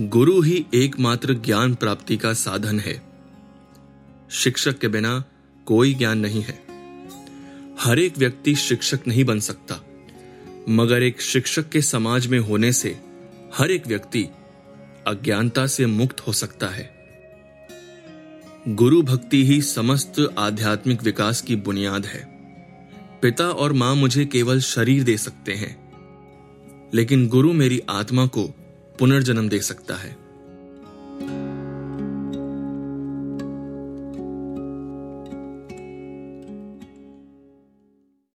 गुरु ही एकमात्र ज्ञान प्राप्ति का साधन है। शिक्षक के बिना कोई ज्ञान नहीं है। हर एक व्यक्ति शिक्षक नहीं बन सकता। मगर एक शिक्षक के समाज में होने से हर एक व्यक्ति अज्ञानता से मुक्त हो सकता है। गुरु भक्ति ही समस्त आध्यात्मिक विकास की बुनियाद है। पिता और माँ मुझे केवल शरीर दे सकते हैं। लेकिन गुरु मेरी आत्मा को पुनर्जन्म दे सकता है।